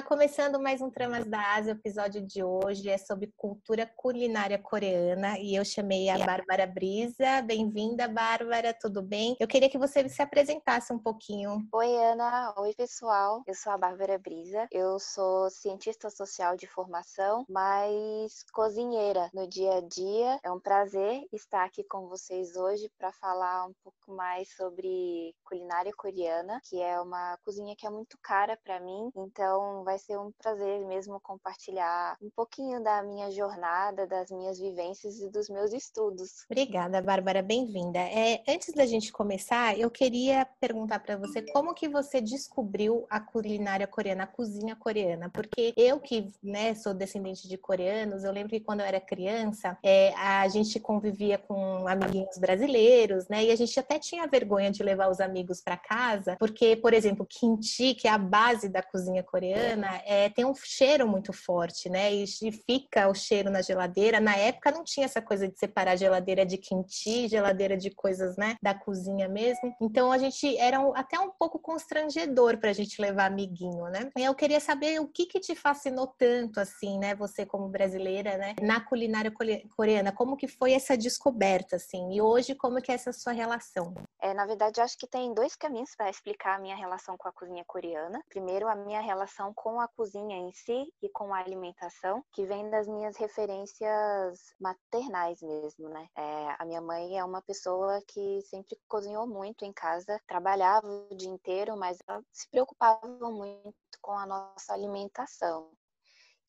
Tá começando mais um Tramas da Ásia. O episódio de hoje é sobre cultura culinária coreana e eu chamei a Bárbara Brisa. Bem-vinda, Bárbara, tudo bem? Eu queria que você se apresentasse um pouquinho. Oi, Ana. Oi, pessoal. Eu sou a Bárbara Brisa. Eu sou cientista social de formação, mas cozinheira no dia a dia. É um prazer estar aqui com vocês hoje para falar um pouco mais sobre culinária coreana, que é uma cozinha que é muito cara para mim. Então, vai ser um prazer mesmo compartilhar um pouquinho da minha jornada, das minhas vivências e dos meus estudos. Obrigada, Bárbara, bem-vinda. É, antes da gente começar, eu queria perguntar para você como que você descobriu a culinária coreana, a cozinha coreana, porque eu que né, sou descendente de coreanos, eu lembro que quando eu era criança, é, a gente convivia com amiguinhos brasileiros, né? E a gente até tinha vergonha de levar os amigos para casa, porque, por exemplo, kimchi, que é a base da cozinha coreana, é, tem um cheiro muito forte, né? E, fica o cheiro na geladeira. Na época não tinha essa coisa de separar geladeira de kimchi, geladeira de coisas, né? Da cozinha mesmo. Então a gente era um, até um pouco constrangedor para a gente levar amiguinho, né? E eu queria saber o que que te fascinou tanto, assim, né? Você como brasileira, né? Na culinária coreana, como que foi essa descoberta, assim? E hoje como que é essa sua relação? É, na verdade, acho que tem dois caminhos para explicar a minha relação com a cozinha coreana. Primeiro, a minha relação com a cozinha em si e com a alimentação, que vem das minhas referências maternais mesmo, né? É, a minha mãe é uma pessoa que sempre cozinhou muito em casa, trabalhava o dia inteiro, mas ela se preocupava muito com a nossa alimentação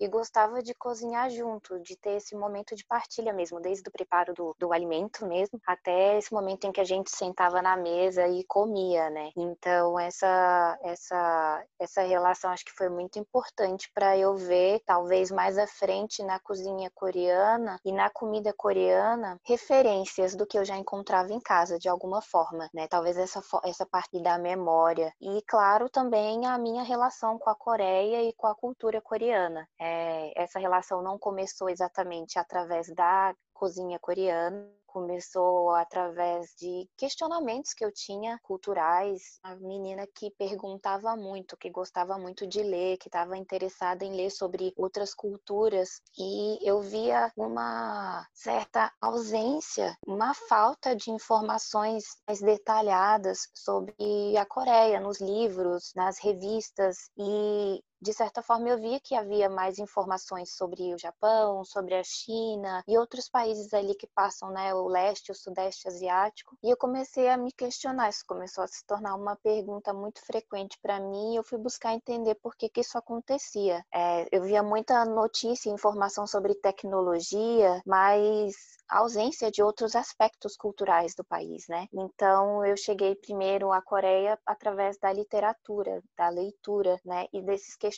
e gostava de cozinhar junto, de ter esse momento de partilha mesmo, desde o preparo do, do alimento mesmo, até esse momento em que a gente sentava na mesa e comia, né? Então essa essa essa relação acho que foi muito importante para eu ver, talvez mais à frente na cozinha coreana e na comida coreana, referências do que eu já encontrava em casa de alguma forma, né? Talvez essa essa parte da memória e claro também a minha relação com a Coreia e com a cultura coreana. É, é, essa relação não começou exatamente através da cozinha coreana, começou através de questionamentos que eu tinha culturais. A menina que perguntava muito, que gostava muito de ler, que estava interessada em ler sobre outras culturas, e eu via uma certa ausência, uma falta de informações mais detalhadas sobre a Coreia nos livros, nas revistas, e de certa forma eu via que havia mais informações sobre o Japão, sobre a China e outros países ali que passam, né, o leste, o sudeste asiático, e eu comecei a me questionar, isso começou a se tornar uma pergunta muito frequente para mim, e eu fui buscar entender por que que isso acontecia. É, eu via muita notícia e informação sobre tecnologia, mas ausência de outros aspectos culturais do país, né? Então eu cheguei primeiro à Coreia através da literatura, da leitura, né, e desses questionamentos.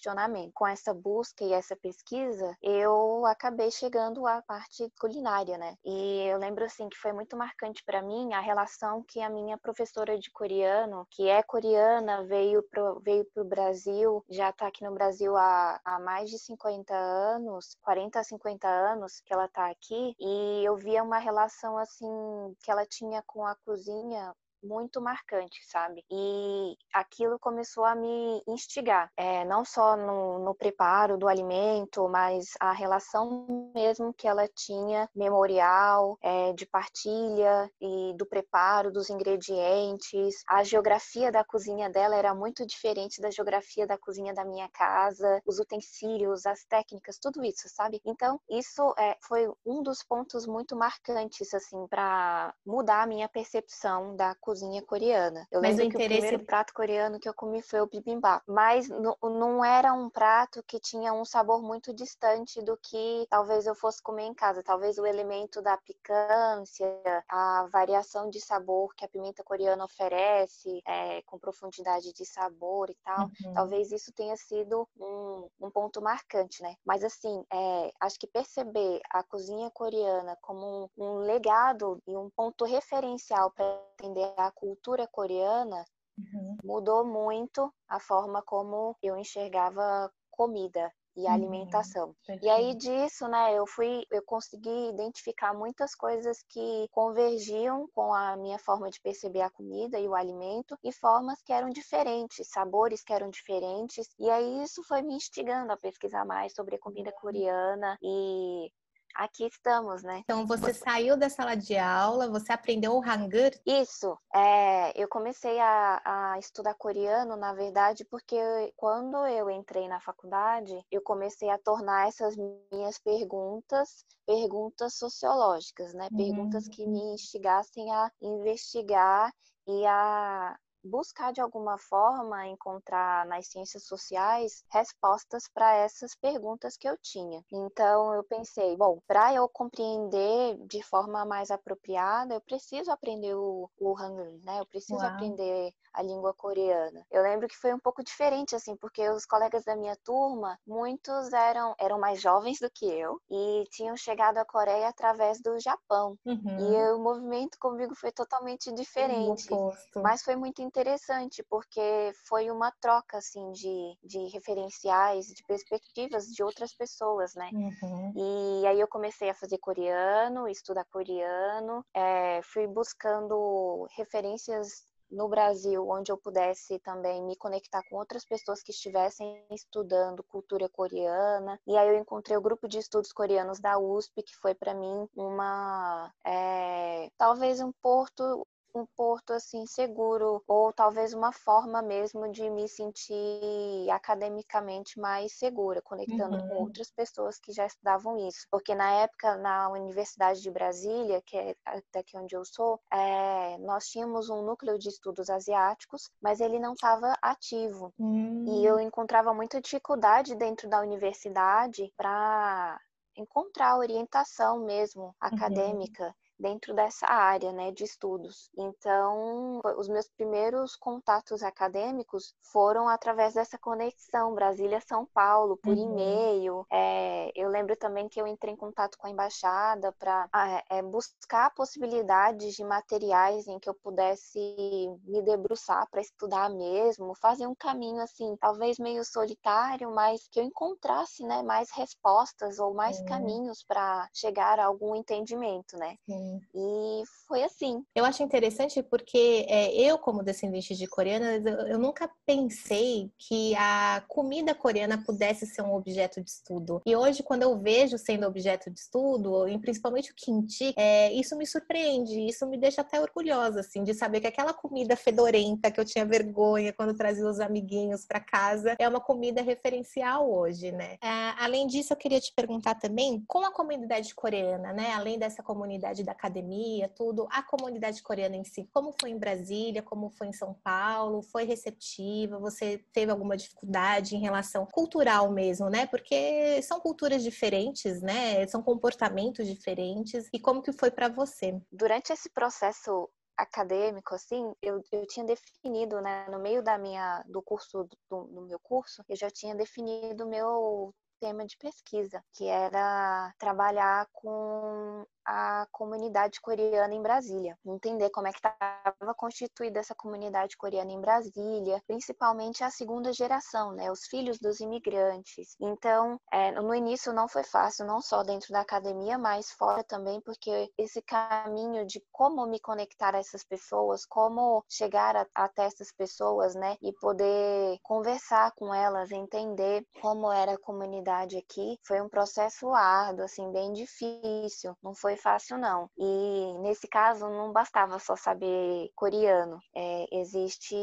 Com essa busca e essa pesquisa, eu acabei chegando à parte culinária, né? E eu lembro assim que foi muito marcante para mim a relação que a minha professora de coreano, que é coreana, veio pro veio pro Brasil, já está aqui no Brasil há, há mais de 50 anos, 40 a 50 anos que ela está aqui, e eu via uma relação assim que ela tinha com a cozinha muito marcante, sabe? E aquilo começou a me instigar, é, não só no, no, preparo do alimento, mas a relação mesmo que ela tinha memorial, é, de partilha e do preparo dos ingredientes. A geografia da cozinha dela era muito diferente da geografia da cozinha da minha casa, os utensílios, as técnicas, tudo isso, sabe? Então, isso é, foi um dos pontos muito marcantes, assim, para mudar a minha percepção da cozinha cozinha coreana. Eu mas lembro que interesse... o primeiro prato coreano que eu comi foi o bibimbap, mas não era um prato que tinha um sabor muito distante do que talvez eu fosse comer em casa. Talvez o elemento da picância, a variação de sabor que a pimenta coreana oferece, é, com profundidade de sabor e tal, uhum. talvez isso tenha sido um, um, ponto marcante, né? Mas assim, é, acho que perceber a cozinha coreana como um, um legado e um ponto referencial para entender a cultura coreana uhum. mudou muito a forma como eu enxergava comida e uhum. alimentação. Perfeito. E aí disso, né, eu fui, eu consegui identificar muitas coisas que convergiam com a minha forma de perceber a comida e o alimento e formas que eram diferentes, sabores que eram diferentes. E aí isso foi me instigando a pesquisar mais sobre a comida uhum. coreana e aqui estamos, né? Então você saiu da sala de aula, você aprendeu o Hangul? Isso. É, eu comecei a, a, estudar coreano, na verdade, porque quando eu entrei na faculdade, eu comecei a tornar essas minhas perguntas perguntas sociológicas, né? Perguntas que me uhum. instigassem a investigar e a buscar de alguma forma encontrar nas ciências sociais respostas para essas perguntas que eu tinha. Então eu pensei, bom, para eu compreender de forma mais apropriada, eu preciso aprender o, o Hangul, né? Eu preciso Uau. aprender a língua coreana. Eu lembro que foi um pouco diferente assim, porque os colegas da minha turma, muitos eram eram mais jovens do que eu e tinham chegado à Coreia através do Japão. Uhum. E o movimento comigo foi totalmente diferente, mas foi muito interessante, porque foi uma troca, assim, de, de referenciais, de perspectivas de outras pessoas, né? Uhum. E aí eu comecei a fazer coreano, estudar coreano, é, fui buscando referências no Brasil, onde eu pudesse também me conectar com outras pessoas que estivessem estudando cultura coreana. E aí eu encontrei o grupo de estudos coreanos da USP, que foi para mim uma é, talvez um porto um porto assim seguro ou talvez uma forma mesmo de me sentir academicamente mais segura, conectando uhum. com outras pessoas que já estudavam isso. Porque na época na Universidade de Brasília, que é daqui onde eu sou, é, nós tínhamos um núcleo de estudos asiáticos, mas ele não estava ativo. Uhum. E eu hum. encontrava muita dificuldade dentro da universidade para encontrar orientação mesmo uhum. acadêmica. Uhum dentro dessa área, né, de estudos. Então, os meus primeiros contatos acadêmicos foram através dessa conexão Brasília-São Paulo, por uhum. e-mail. É, eu lembro também que eu entrei em contato com a embaixada para ah, é, buscar possibilidades de materiais em que eu pudesse me debruçar para estudar mesmo, fazer um caminho assim, talvez meio solitário, mas que eu encontrasse, né, mais respostas ou mais uhum. caminhos para chegar a algum entendimento, né? Uhum. E foi assim. Eu acho interessante porque é, eu, como descendente de coreanas, eu, eu, nunca pensei que a comida coreana pudesse ser um objeto de estudo. E hoje, quando eu vejo sendo objeto de estudo, e principalmente o kimchi, é, isso me surpreende, isso me deixa até orgulhosa, assim, de saber que aquela comida fedorenta que eu tinha vergonha quando trazia os amiguinhos para casa é uma comida referencial hoje, né? É, além disso, eu queria te perguntar também, com a comunidade coreana, né? Além dessa comunidade da academia, tudo, a comunidade coreana em si, como foi em Brasília, como foi em São Paulo, foi receptiva? Você teve alguma dificuldade em relação cultural mesmo, né? Porque são culturas diferentes, né? São comportamentos diferentes. E como que foi para você? Durante esse processo acadêmico assim eu, eu tinha definido né no meio da minha do curso do, do meu curso eu já tinha definido o meu tema de pesquisa que era trabalhar com a comunidade coreana em Brasília, entender como é que estava constituída essa comunidade coreana em Brasília, principalmente a segunda geração, né, os filhos dos imigrantes. Então, é, no início não foi fácil, não só dentro da academia, mas fora também, porque esse caminho de como me conectar a essas pessoas, como chegar a, até essas pessoas, né, e poder conversar com elas, entender como era a comunidade aqui, foi um processo árduo, assim, bem difícil. Não foi foi fácil, não. E nesse caso, não bastava só saber coreano. É, existe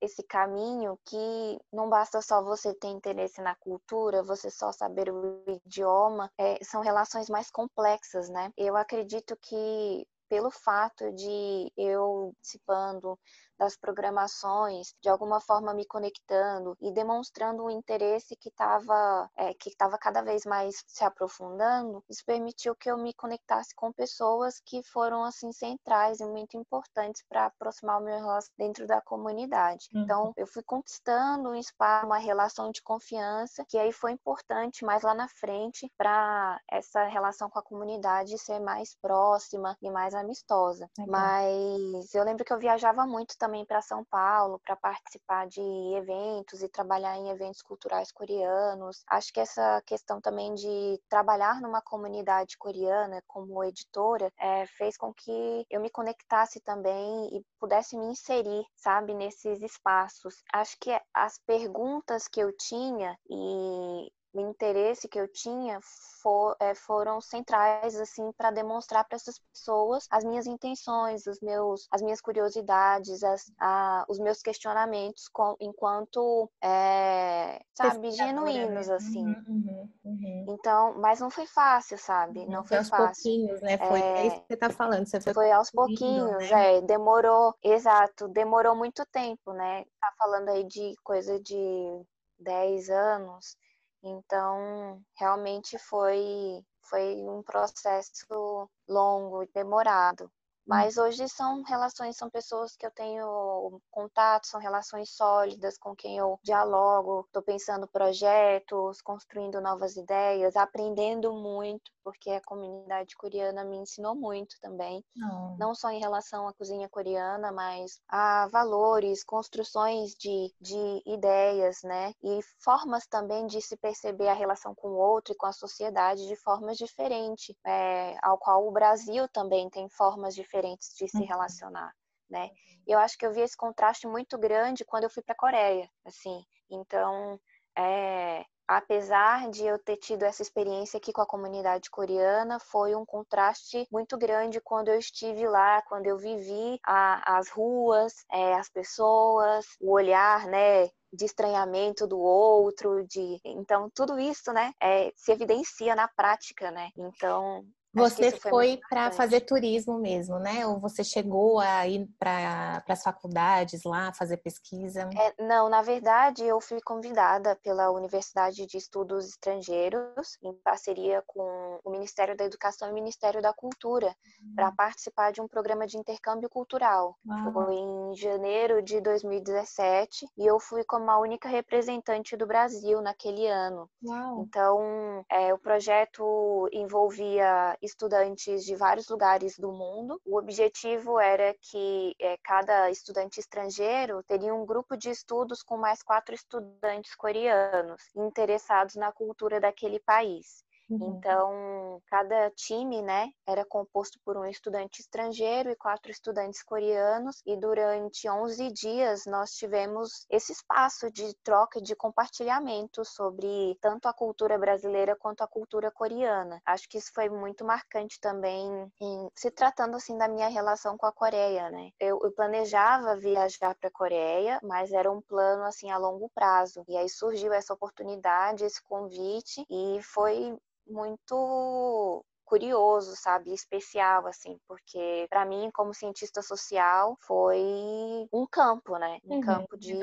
esse caminho que não basta só você ter interesse na cultura, você só saber o idioma. É, são relações mais complexas, né? Eu acredito que pelo fato de eu participando das programações, de alguma forma me conectando e demonstrando um interesse que estava é, que estava cada vez mais se aprofundando, isso permitiu que eu me conectasse com pessoas que foram assim centrais e muito importantes para aproximar o meu relação dentro da comunidade. Uhum. Então, eu fui conquistando um espaço, uma relação de confiança que aí foi importante mais lá na frente para essa relação com a comunidade ser mais próxima e mais amistosa. Mas eu lembro que eu viajava muito também também para São Paulo para participar de eventos e trabalhar em eventos culturais coreanos. Acho que essa questão também de trabalhar numa comunidade coreana como editora é, fez com que eu me conectasse também e pudesse me inserir, sabe, nesses espaços. Acho que as perguntas que eu tinha e o interesse que eu tinha for, é, foram centrais assim para demonstrar para essas pessoas as minhas intenções, os meus, as minhas curiosidades, as, a, os meus questionamentos com, enquanto é, sabe genuínos né? assim. Uhum, uhum, uhum. Então, mas não foi fácil, sabe? Uhum, não foi, foi aos fácil. pouquinhos, né? Foi é, é isso que você tá falando. Você foi, foi aos pouquinhos, né? é. Demorou, exato, demorou muito tempo, né? Tá falando aí de coisa de 10 anos. Então, realmente foi, foi um processo longo e demorado. Mas hoje são relações, são pessoas que eu tenho contato, são relações sólidas com quem eu dialogo, estou pensando projetos, construindo novas ideias, aprendendo muito, porque a comunidade coreana me ensinou muito também. Não, Não só em relação à cozinha coreana, mas a valores, construções de, de ideias, né? E formas também de se perceber a relação com o outro e com a sociedade de formas diferentes, é, ao qual o Brasil também tem formas diferentes de se uhum. relacionar, né? Eu acho que eu vi esse contraste muito grande quando eu fui para a Coreia, assim. Então, é, apesar de eu ter tido essa experiência aqui com a comunidade coreana, foi um contraste muito grande quando eu estive lá, quando eu vivi a, as ruas, é, as pessoas, o olhar, né, de estranhamento do outro, de então tudo isso, né, é, se evidencia na prática, né? Então você foi para fazer turismo mesmo, né? Ou você chegou a ir para as faculdades lá, fazer pesquisa? É, não, na verdade, eu fui convidada pela Universidade de Estudos Estrangeiros, em parceria com o Ministério da Educação e o Ministério da Cultura, uhum. para participar de um programa de intercâmbio cultural. Uau. Foi em janeiro de 2017 e eu fui como a única representante do Brasil naquele ano. Uau. Então, é, o projeto envolvia estudantes de vários lugares do mundo. O objetivo era que é, cada estudante estrangeiro teria um grupo de estudos com mais quatro estudantes coreanos interessados na cultura daquele país. Uhum. Então, cada time, né, era composto por um estudante estrangeiro e quatro estudantes coreanos, e durante 11 dias nós tivemos esse espaço de troca e de compartilhamento sobre tanto a cultura brasileira quanto a cultura coreana. Acho que isso foi muito marcante também em se tratando assim da minha relação com a Coreia, né? Eu, eu planejava viajar para a Coreia, mas era um plano assim a longo prazo. E aí surgiu essa oportunidade, esse convite e foi muito curioso, sabe, especial assim, porque para mim como cientista social foi um campo, né, um uhum, campo de,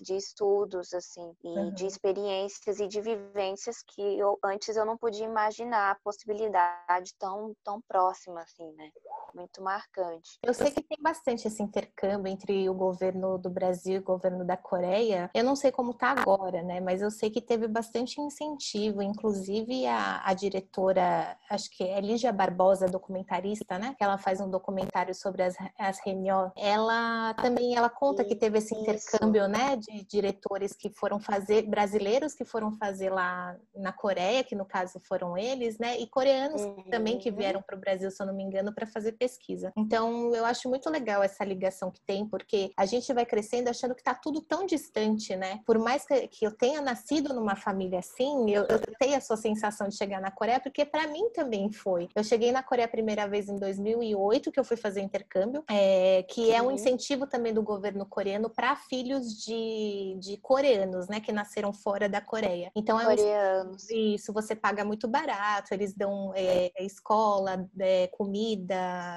de estudos assim e uhum. de experiências e de vivências que eu antes eu não podia imaginar a possibilidade tão tão próxima assim, né? Muito marcante. Eu sei que tem bastante esse intercâmbio entre o governo do Brasil e o governo da Coreia. Eu não sei como tá agora, né? Mas eu sei que teve bastante incentivo, inclusive a, a diretora, acho que que é Lígia Barbosa, documentarista, né? Que ela faz um documentário sobre as, as Reuniões. Ela também ela conta que teve esse intercâmbio, né? De diretores que foram fazer, brasileiros que foram fazer lá na Coreia, que no caso foram eles, né? E coreanos uhum. também que vieram para o Brasil, se eu não me engano, para fazer pesquisa. Então, eu acho muito legal essa ligação que tem, porque a gente vai crescendo achando que tá tudo tão distante, né? Por mais que, que eu tenha nascido numa família assim, eu, eu tenho a sua sensação de chegar na Coreia, porque para mim também foi. Eu cheguei na Coreia a primeira vez em 2008, que eu fui fazer intercâmbio, é, que é um incentivo também do governo coreano para filhos de, de coreanos, né, que nasceram fora da Coreia. Então é coreanos. Um, isso, você paga muito barato, eles dão é, é escola, é, comida,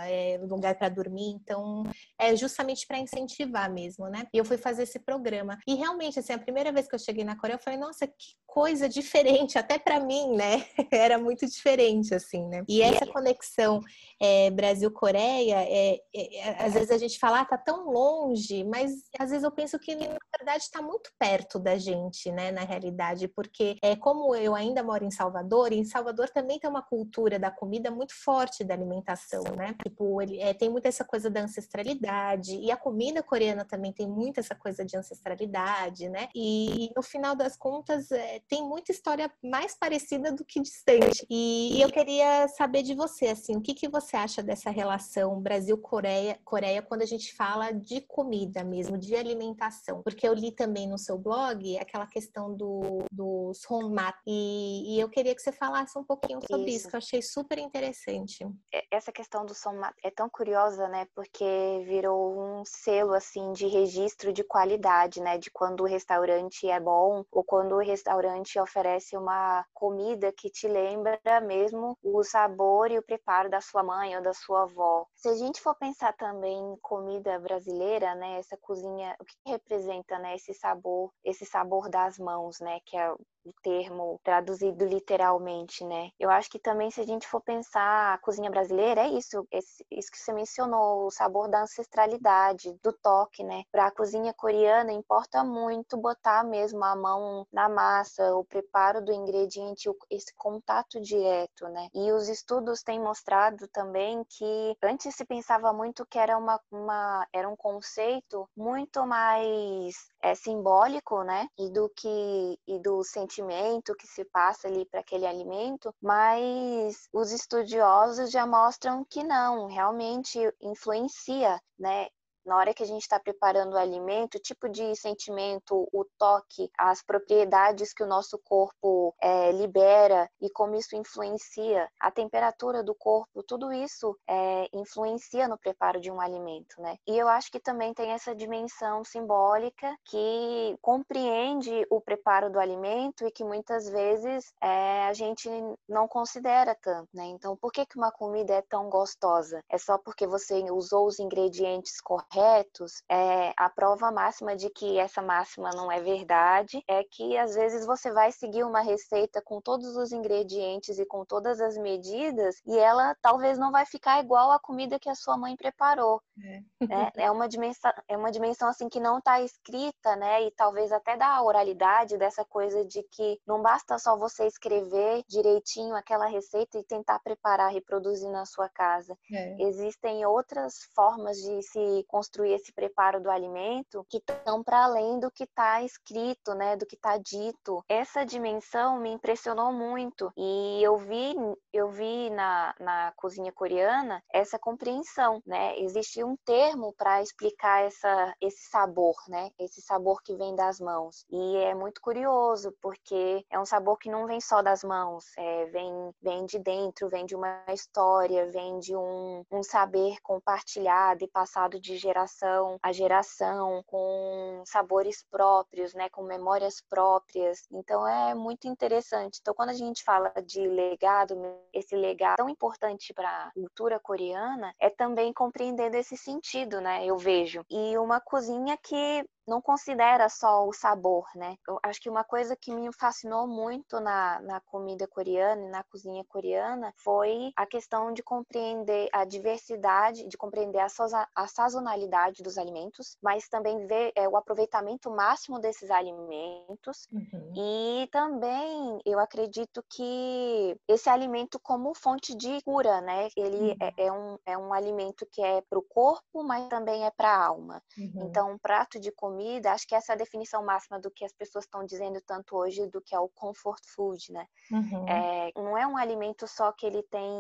é, lugar para dormir, então é justamente para incentivar mesmo, né? E eu fui fazer esse programa. E realmente, assim, a primeira vez que eu cheguei na Coreia, eu falei, nossa, que coisa diferente, até para mim, né? Era muito diferente, assim, né? E essa conexão é, Brasil-Coreia, é, é, é, às vezes a gente fala, ah, tá tão longe, mas às vezes eu penso que, na verdade, está muito perto da gente, né? Na realidade, porque é como eu ainda moro em Salvador, e em Salvador também tem uma cultura da comida muito forte da alimentação, né? Tipo, ele é, tem muita essa coisa da ancestralidade e a comida coreana também tem muito essa coisa de ancestralidade, né? E, no final das contas é, tem muita história mais parecida do que distante. E, e eu queria saber de você, assim, o que, que você acha dessa relação Brasil-Coreia, Coreia quando a gente fala de comida mesmo, de alimentação? Porque eu li também no seu blog aquela questão do, dos honmat e, e eu queria que você falasse um pouquinho sobre isso, isso que eu achei super interessante. É, essa questão do som é tão curiosa, né? Porque virou um selo assim de registro de qualidade, né? De quando o restaurante é bom ou quando o restaurante oferece uma comida que te lembra mesmo o sabor e o preparo da sua mãe ou da sua avó. Se a gente for pensar também em comida brasileira, né? Essa cozinha, o que representa, né? Esse sabor, esse sabor das mãos, né? Que é o termo traduzido literalmente, né? Eu acho que também se a gente for pensar a cozinha brasileira, é isso, isso que você mencionou, o sabor da ancestralidade, do toque, né? Para a cozinha coreana importa muito botar mesmo a mão na massa, o preparo do ingrediente, esse contato direto, né? E os estudos têm mostrado também que antes se pensava muito que era uma, uma era um conceito muito mais é, simbólico, né? E do que e do sentimento que se passa ali para aquele alimento, mas os estudiosos já mostram que não, realmente influencia, né? Na hora que a gente está preparando o alimento, o tipo de sentimento, o toque, as propriedades que o nosso corpo é, libera e como isso influencia, a temperatura do corpo, tudo isso é, influencia no preparo de um alimento, né? E eu acho que também tem essa dimensão simbólica que compreende o preparo do alimento e que muitas vezes é, a gente não considera tanto, né? Então, por que, que uma comida é tão gostosa? É só porque você usou os ingredientes corretos? Corretos, é, a prova máxima de que essa máxima não é verdade é que às vezes você vai seguir uma receita com todos os ingredientes e com todas as medidas e ela talvez não vai ficar igual à comida que a sua mãe preparou. É, né? é uma dimensão, é uma dimensão assim que não está escrita, né? E talvez até da oralidade dessa coisa de que não basta só você escrever direitinho aquela receita e tentar preparar, reproduzir na sua casa. É. Existem outras formas de se construir esse preparo do alimento que estão para além do que está escrito, né, do que está dito. Essa dimensão me impressionou muito e eu vi, eu vi na, na cozinha coreana essa compreensão, né? Existe um termo para explicar essa, esse sabor, né? Esse sabor que vem das mãos. E é muito curioso porque é um sabor que não vem só das mãos, é, vem, vem de dentro, vem de uma história, vem de um, um saber compartilhado e passado de geração geração a geração, com sabores próprios, né, com memórias próprias. Então é muito interessante. Então quando a gente fala de legado, esse legado tão importante para a cultura coreana, é também compreendendo esse sentido, né? Eu vejo. E uma cozinha que não considera só o sabor, né? Eu acho que uma coisa que me fascinou muito na, na comida coreana e na cozinha coreana foi a questão de compreender a diversidade, de compreender a, a sazonalidade dos alimentos, mas também ver é, o aproveitamento máximo desses alimentos. Uhum. E também eu acredito que esse alimento como fonte de cura, né? Ele uhum. é, é, um, é um alimento que é para o corpo, mas também é para a alma. Uhum. Então, um prato de comida comida, acho que essa é a definição máxima do que as pessoas estão dizendo tanto hoje do que é o comfort food, né? Uhum. É, não é um alimento só que ele tem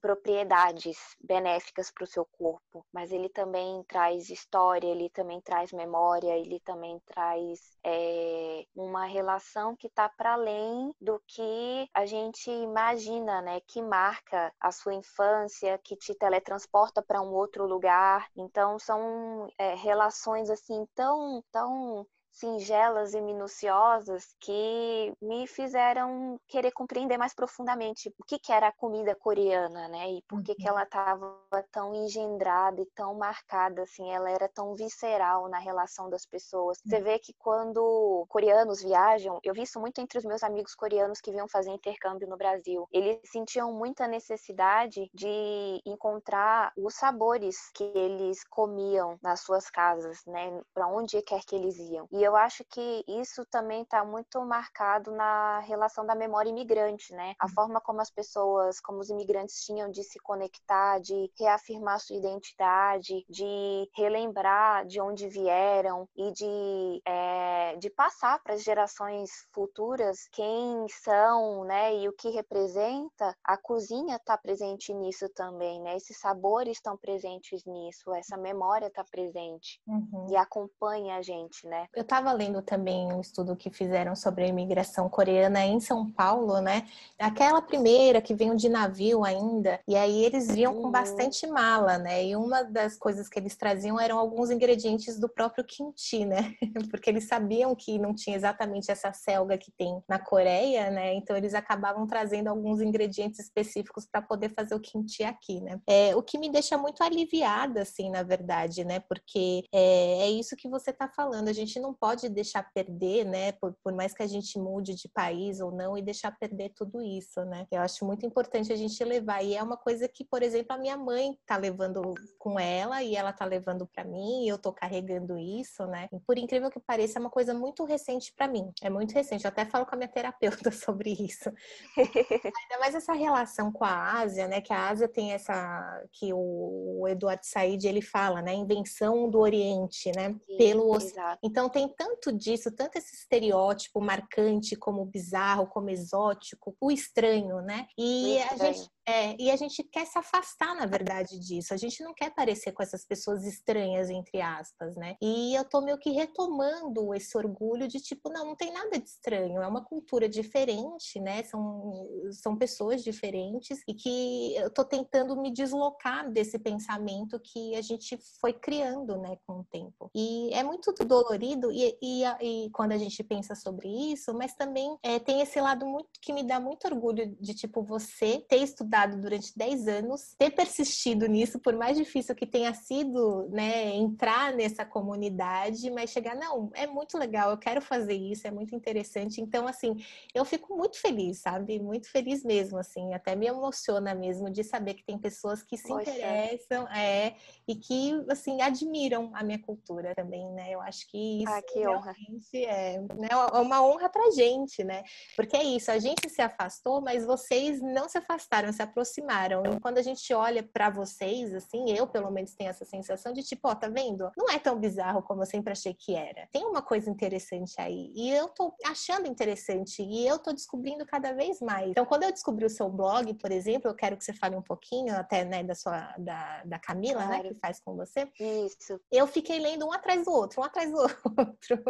propriedades benéficas para o seu corpo, mas ele também traz história, ele também traz memória, ele também traz é, uma relação que está para além do que a gente imagina, né? Que marca a sua infância, que te teletransporta para um outro lugar. Então são é, relações assim tão tão singelas e minuciosas que me fizeram querer compreender mais profundamente o que, que era a comida coreana, né? E por que, que uhum. ela estava tão engendrada e tão marcada, assim, ela era tão visceral na relação das pessoas. Você uhum. vê que quando coreanos viajam, eu vi isso muito entre os meus amigos coreanos que vinham fazer intercâmbio no Brasil, eles sentiam muita necessidade de encontrar os sabores que eles comiam nas suas casas, né? Para onde quer que eles iam. E E eu acho que isso também está muito marcado na relação da memória imigrante, né? A uhum. forma como as pessoas, como os imigrantes tinham de se conectar, de reafirmar sua identidade, de relembrar de onde vieram e de, é, de passar para as gerações futuras quem são, né? E o que representa. A cozinha está presente nisso também, né? Esses sabores estão presentes nisso, essa memória está presente uhum. e acompanha a gente, né? Eu estava lendo também um estudo que fizeram sobre a imigração coreana em São Paulo, né? Aquela primeira que veio de navio ainda, e aí eles vinham uhum. com bastante mala, né? E uma das coisas que eles traziam eram alguns ingredientes do próprio kimchi, né? Porque eles sabiam que não tinha exatamente essa selga que tem na Coreia, né? Então eles acabavam trazendo alguns ingredientes específicos para poder fazer o kimchi aqui, né? É, o que me deixa muito aliviada, assim, na verdade, né? Porque é, é isso que você está falando. A gente não pode deixar perder, né? Por, por mais que a gente mude de país ou não, e deixar perder tudo isso, né? Eu acho muito importante a gente levar. E é uma coisa que, por exemplo, a minha mãe tá levando com ela e ela tá levando para mim, e eu tô carregando isso, né? E por incrível que pareça, é uma coisa muito recente para mim. É muito recente. Eu até falo com a minha terapeuta sobre isso. Ainda mais essa relação com a Ásia, né? Que a Ásia tem essa que o Eduardo Said ele fala, né? Invenção do Oriente, né? Sim, Pelo Ocidente. Então tem tanto disso, tanto esse estereótipo marcante como bizarro, como exótico, o estranho, né? E a gente é, e a gente quer se afastar, na verdade, disso. A gente não quer parecer com essas pessoas estranhas, entre aspas, né? E eu tô meio que retomando esse orgulho de tipo, não, não tem nada de estranho, é uma cultura diferente, né? São, são pessoas diferentes e que eu tô tentando me deslocar desse pensamento que a gente foi criando, né, com o tempo. E é muito dolorido e, e, e quando a gente pensa sobre isso, mas também é, tem esse lado muito que me dá muito orgulho de tipo você ter estudado durante 10 anos, ter persistido nisso, por mais difícil que tenha sido, né, entrar nessa comunidade, mas chegar, não, é muito legal, eu quero fazer isso, é muito interessante. Então, assim, eu fico muito feliz, sabe? Muito feliz mesmo, assim, até me emociona mesmo de saber que tem pessoas que se Poxa. interessam, é, e que, assim, admiram a minha cultura também, né? Eu acho que isso ah, que honra. é né, é uma honra pra gente, né? Porque é isso, a gente se afastou, mas vocês não se afastaram, se aproximaram. E quando a gente olha para vocês, assim, eu pelo menos tenho essa sensação de tipo, ó, tá vendo? Não é tão bizarro como eu sempre achei que era. Tem uma coisa interessante aí. E eu tô achando interessante. E eu tô descobrindo cada vez mais. Então, quando eu descobri o seu blog, por exemplo, eu quero que você fale um pouquinho até, né, da sua, da, da Camila, claro. né, que faz com você. Isso. Eu fiquei lendo um atrás do outro, um atrás do outro.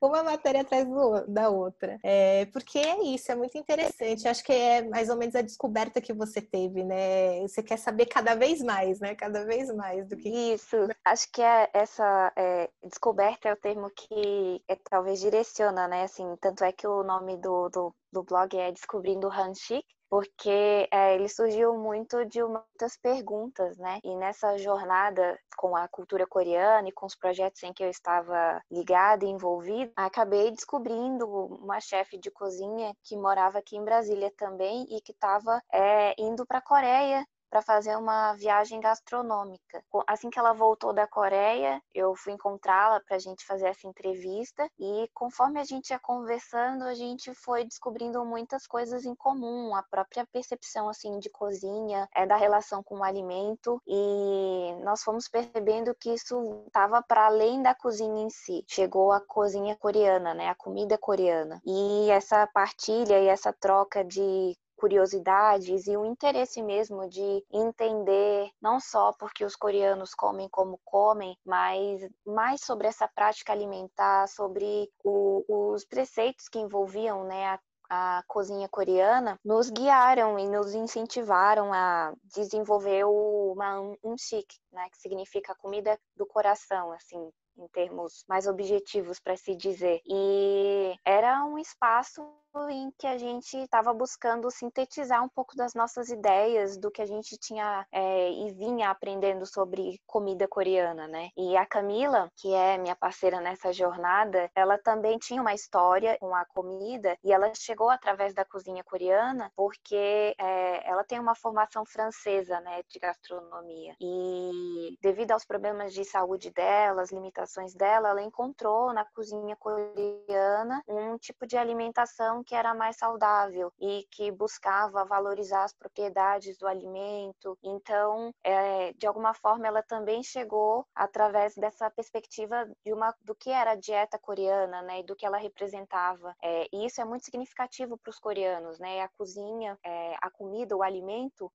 uma matéria atrás do, da outra. É, porque é isso, é muito interessante. Acho que é mais ou menos a descoberta que você teve, né? Você quer saber cada vez mais, né? Cada vez mais do que isso. Acho que é essa é, descoberta é o termo que é, talvez direciona, né? Assim, tanto é que o nome do, do, do blog é Descobrindo Hanshik, porque é, ele surgiu muito de muitas perguntas, né? E nessa jornada com a cultura coreana e com os projetos em que eu estava ligada e envolvida, acabei descobrindo uma chefe de cozinha que morava aqui em Brasília também e que estava é, indo para a Coreia para fazer uma viagem gastronômica. Assim que ela voltou da Coreia, eu fui encontrá-la para a gente fazer essa entrevista e conforme a gente ia conversando, a gente foi descobrindo muitas coisas em comum, a própria percepção assim de cozinha, é da relação com o alimento e nós fomos percebendo que isso estava para além da cozinha em si. Chegou a cozinha coreana, né, a comida coreana. E essa partilha e essa troca de curiosidades e o interesse mesmo de entender não só porque os coreanos comem como comem, mas mais sobre essa prática alimentar, sobre o, os preceitos que envolviam né, a a cozinha coreana, nos guiaram e nos incentivaram a desenvolver o umshik, né, que significa comida do coração, assim, em termos mais objetivos para se dizer. E era um espaço em que a gente estava buscando sintetizar um pouco das nossas ideias, do que a gente tinha é, e vinha aprendendo sobre comida coreana, né? E a Camila, que é minha parceira nessa jornada, ela também tinha uma história com a comida e ela chegou através da cozinha coreana porque é, ela tem uma formação francesa, né, de gastronomia. E devido aos problemas de saúde dela, as limitações dela, ela encontrou na cozinha coreana um tipo de alimentação que era mais saudável e que buscava valorizar as propriedades do alimento. Então, é, de alguma forma, ela também chegou através dessa perspectiva de uma do que era a dieta coreana, né, e do que ela representava. É, e isso é muito significativo para os coreanos, né? A cozinha, é, a comida, o alimento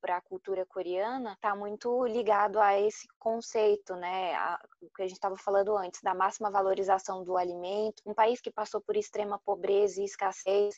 para a cultura coreana está muito ligado a esse conceito, né? A, o que a gente estava falando antes, da máxima valorização do alimento. Um país que passou por extrema pobreza e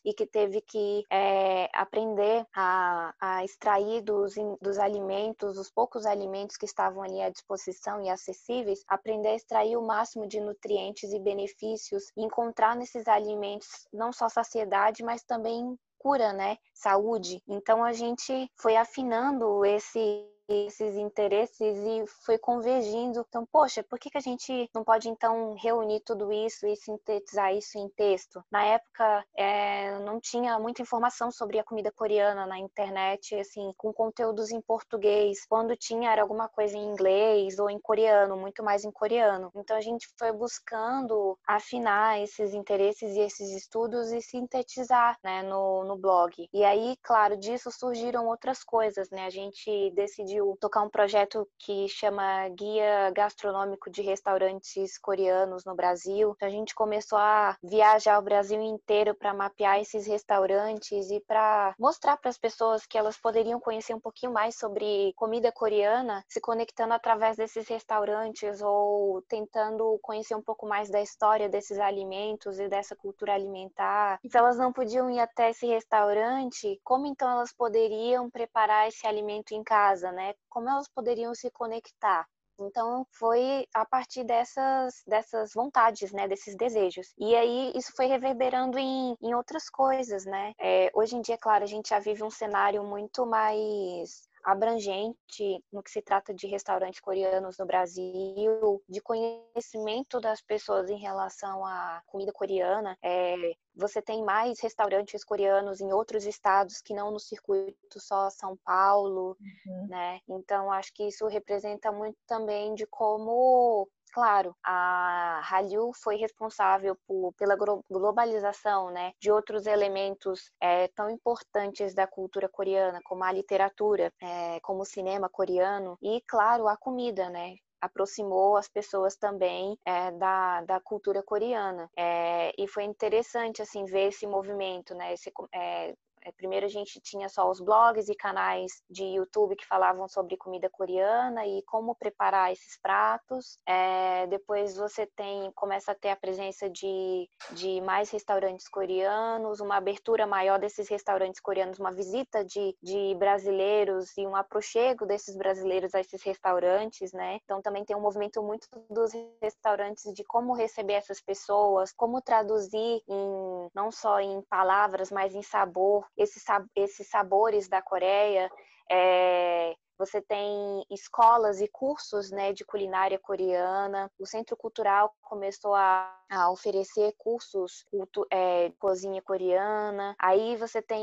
e que teve que é, aprender a, a extrair dos, dos alimentos, os poucos alimentos que estavam ali à disposição e acessíveis, aprender a extrair o máximo de nutrientes e benefícios, encontrar nesses alimentos não só saciedade, mas também cura, né? Saúde. Então a gente foi afinando esse esses interesses e foi convergindo. Então, poxa, por que, que a gente não pode então reunir tudo isso e sintetizar isso em texto? Na época, é, não tinha muita informação sobre a comida coreana na internet, assim, com conteúdos em português. Quando tinha, era alguma coisa em inglês ou em coreano, muito mais em coreano. Então, a gente foi buscando afinar esses interesses e esses estudos e sintetizar, né, no, no blog. E aí, claro, disso surgiram outras coisas, né? A gente decidiu decidiu tocar um projeto que chama Guia Gastronômico de Restaurantes Coreanos no Brasil. Então, a gente começou a viajar o Brasil inteiro para mapear esses restaurantes e para mostrar para as pessoas que elas poderiam conhecer um pouquinho mais sobre comida coreana, se conectando através desses restaurantes ou tentando conhecer um pouco mais da história desses alimentos e dessa cultura alimentar. Se elas não podiam ir até esse restaurante, como então elas poderiam preparar esse alimento em casa, né? Né? Como elas poderiam se conectar? Então foi a partir dessas, dessas vontades, né, desses desejos. E aí isso foi reverberando em, em outras coisas, né? É, hoje em dia, claro, a gente já vive um cenário muito mais abrangente no que se trata de restaurantes coreanos no Brasil, de conhecimento das pessoas em relação à comida coreana. É, você tem mais restaurantes coreanos em outros estados que não no circuito só São Paulo, uhum. né? Então acho que isso representa muito também de como claro, a Hallyu foi responsável por, pela globalização né, de outros elementos é, tão importantes da cultura coreana, como a literatura, é, como o cinema coreano e, claro, a comida, né? aproximou as pessoas também é, da, da cultura coreana. É, e foi interessante assim ver esse movimento, né? Esse, é, primeiro a gente tinha só os blogs e canais de YouTube que falavam sobre comida coreana e como preparar esses pratos. É, depois você tem começa a ter a presença de, de mais restaurantes coreanos, uma abertura maior desses restaurantes coreanos, uma visita de, de brasileiros e um aproxego desses brasileiros a esses restaurantes, né? Então também tem um movimento muito dos restaurantes de como receber essas pessoas, como traduzir em não só em palavras, mas em sabor esses, esses sabores da Coreia. É, você tem escolas e cursos né, de culinária coreana. O Centro Cultural começou a, a oferecer cursos é, de cozinha coreana. Aí você tem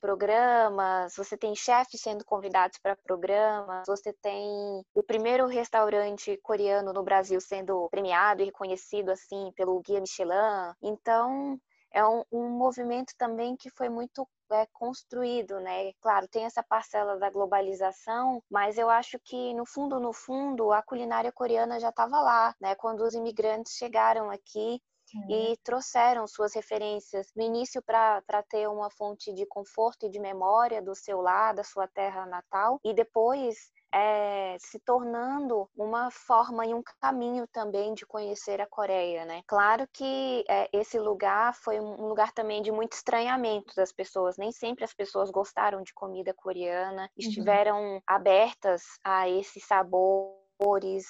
programas, você tem chefes sendo convidados para programas, você tem o primeiro restaurante coreano no Brasil sendo premiado e reconhecido assim pelo Guia Michelin. Então, é um, um movimento também que foi muito é, construído, né? Claro, tem essa parcela da globalização, mas eu acho que no fundo, no fundo, a culinária coreana já estava lá, né? Quando os imigrantes chegaram aqui e trouxeram suas referências no início para ter uma fonte de conforto e de memória do seu lar, da sua terra natal, e depois é, se tornando uma forma e um caminho também de conhecer a Coreia, né? Claro que é, esse lugar foi um lugar também de muito estranhamento das pessoas. Nem sempre as pessoas gostaram de comida coreana, uhum. estiveram uhum. abertas a esse sabor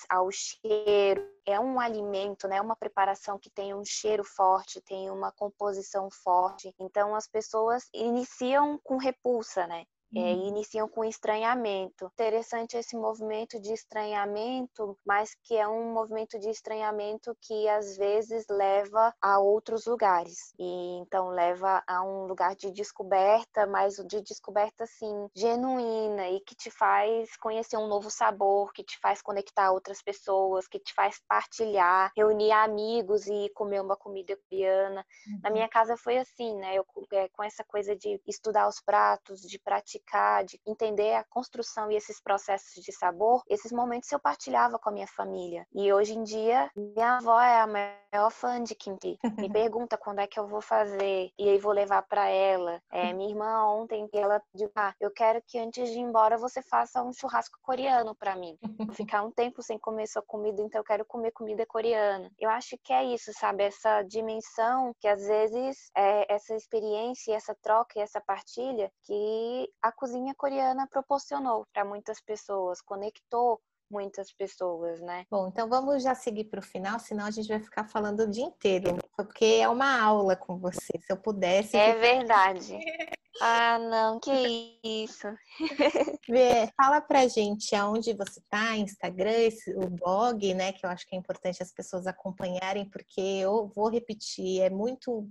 ao cheiro. É um alimento, né? Uma preparação que tem um cheiro forte, tem uma composição forte. Então as pessoas iniciam com repulsa, né? É, uhum. iniciam com estranhamento. Interessante esse movimento de estranhamento, mas que é um movimento de estranhamento que às vezes leva a outros lugares. E então leva a um lugar de descoberta, mas de descoberta assim genuína e que te faz conhecer um novo sabor, que te faz conectar a outras pessoas, que te faz partilhar, reunir amigos e comer uma comida coreana. Uhum. Na minha casa foi assim, né? Eu é, com essa coisa de estudar os pratos, de praticar, de entender a construção e esses processos de sabor, esses momentos eu partilhava com a minha família. E hoje em dia, minha avó é a maior fã de kimchi. Me pergunta quando é que eu vou fazer e aí vou levar para ela. É, minha irmã ontem, ela pediu, ah, eu quero que antes de ir embora você faça um churrasco coreano para mim. Vou ficar um tempo sem comer sua comida, então eu quero comer comida coreana. Eu acho que é isso, sabe? Essa dimensão que às vezes é essa experiência, essa troca e essa partilha que a cozinha coreana proporcionou para muitas pessoas, conectou muitas pessoas, né? Bom, então vamos já seguir para o final, senão a gente vai ficar falando o dia inteiro, porque é uma aula com você. Se eu pudesse. É verdade. Ah, não, que isso. Vê, fala pra gente aonde você tá, Instagram, o blog, né? Que eu acho que é importante as pessoas acompanharem, porque eu vou repetir, é muito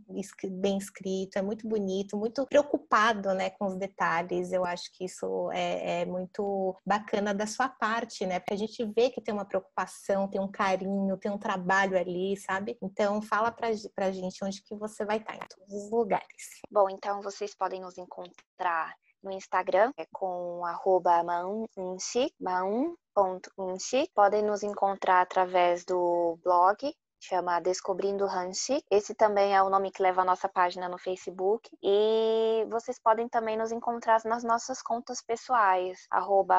bem escrito, é muito bonito, muito preocupado, né, com os detalhes. Eu acho que isso é, é muito bacana da sua parte, né? Porque a gente vê que tem uma preocupação, tem um carinho, tem um trabalho ali, sabe? Então fala pra, pra gente onde que você vai estar, tá, em todos os lugares. Bom, então vocês podem nos encontrar no Instagram, é com arroba maun.unchi. Podem nos encontrar através do blog chama Descobrindo Ranchi. Esse também é o nome que leva a nossa página no Facebook. E vocês podem também nos encontrar nas nossas contas pessoais,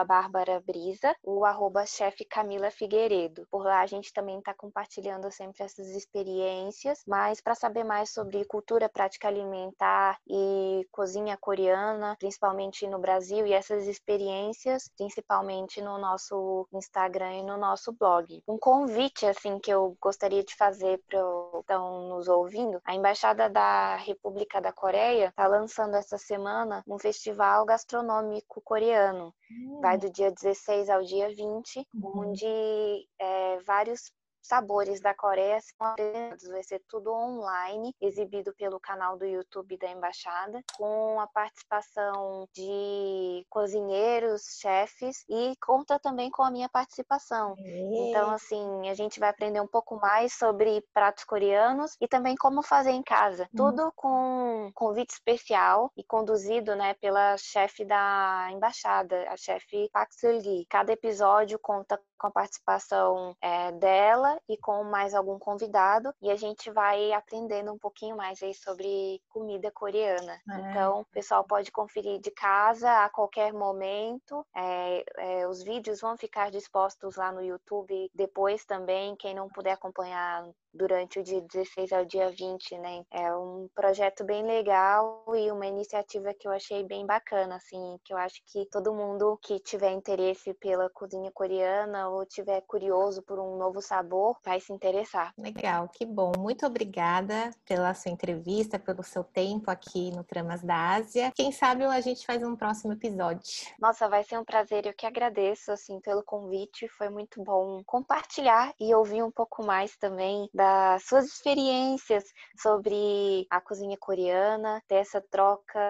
Bárbara Brisa ou arroba chefe Camila Figueiredo. Por lá a gente também está compartilhando sempre essas experiências, mas para saber mais sobre cultura, prática alimentar e cozinha coreana, principalmente no Brasil, e essas experiências, principalmente no nosso Instagram e no nosso blog. Um convite, assim, que eu gostaria de fazer para estão nos ouvindo, a Embaixada da República da Coreia está lançando essa semana um festival gastronômico coreano. Hum. Vai do dia 16 ao dia 20, hum. onde é, vários sabores da Coreia são apresentados. Vai ser tudo online, exibido pelo canal do YouTube da Embaixada, com a participação de cozinheiros, chefes e conta também com a minha participação. Então, assim, a gente vai aprender um pouco mais sobre pratos coreanos e também como fazer em casa. Hum. Tudo com convite especial e conduzido, né, pela chefe da embaixada, a chefe Park Seul-gi. Cada episódio conta com a participação é, dela e com mais algum convidado e a gente vai aprendendo um pouquinho mais aí sobre comida coreana. É. Então, o pessoal pode conferir de casa a qualquer momento. É, é, os vídeos vão ficar dispostos lá no YouTube depois também. Quem não puder acompanhar durante o dia 16 ao dia 20, né? É um projeto bem legal e uma iniciativa que eu achei bem bacana, assim, que eu acho que todo mundo que tiver interesse pela cozinha coreana ou tiver curioso por um novo sabor, vai se interessar. Legal, que bom. Muito obrigada pela sua entrevista, pelo seu tempo aqui no Tramas da Ásia. Quem sabe a gente faz um próximo episódio. Nossa, vai ser um prazer. Eu que agradeço, assim, pelo convite. Foi muito bom compartilhar e ouvir um pouco mais também das suas experiências sobre a cozinha coreana, ter essa troca,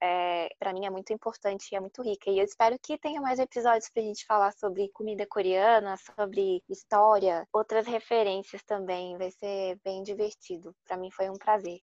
é, para mim é muito importante e é muito rica. E eu espero que tenha mais episódios pra gente falar sobre comida coreana, sobre história, outras referências também. Vai ser bem divertido. Para mim foi um prazer.